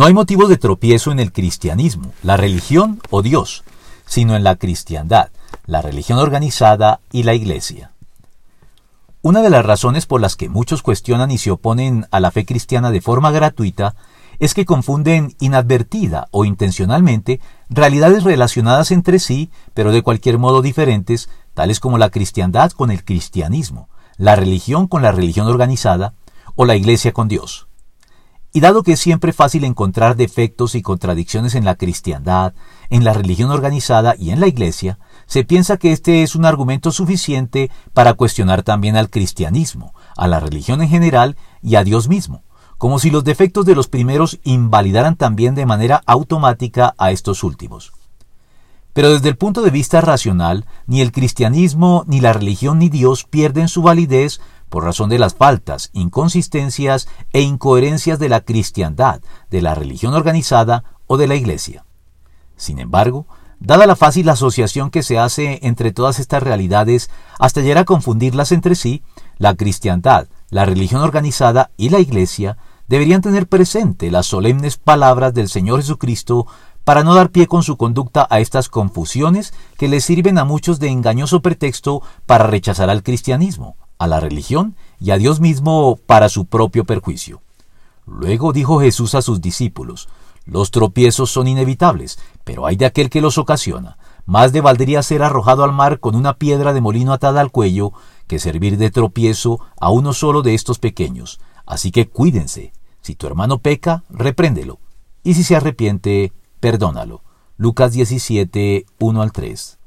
No hay motivos de tropiezo en el cristianismo, la religión o Dios, sino en la cristiandad, la religión organizada y la iglesia. Una de las razones por las que muchos cuestionan y se oponen a la fe cristiana de forma gratuita es que confunden inadvertida o intencionalmente realidades relacionadas entre sí, pero de cualquier modo diferentes, tales como la cristiandad con el cristianismo, la religión con la religión organizada o la iglesia con Dios. Y dado que es siempre fácil encontrar defectos y contradicciones en la cristiandad, en la religión organizada y en la iglesia, se piensa que este es un argumento suficiente para cuestionar también al cristianismo, a la religión en general y a Dios mismo, como si los defectos de los primeros invalidaran también de manera automática a estos últimos. Pero desde el punto de vista racional, ni el cristianismo, ni la religión, ni Dios pierden su validez por razón de las faltas, inconsistencias e incoherencias de la cristiandad, de la religión organizada o de la Iglesia. Sin embargo, dada la fácil asociación que se hace entre todas estas realidades hasta llegar a confundirlas entre sí, la cristiandad, la religión organizada y la Iglesia deberían tener presente las solemnes palabras del Señor Jesucristo para no dar pie con su conducta a estas confusiones que les sirven a muchos de engañoso pretexto para rechazar al cristianismo, a la religión y a Dios mismo para su propio perjuicio. Luego dijo Jesús a sus discípulos, los tropiezos son inevitables, pero hay de aquel que los ocasiona. Más de valdría ser arrojado al mar con una piedra de molino atada al cuello que servir de tropiezo a uno solo de estos pequeños. Así que cuídense. Si tu hermano peca, repréndelo. Y si se arrepiente, perdónalo. Lucas 17, 1 al 3.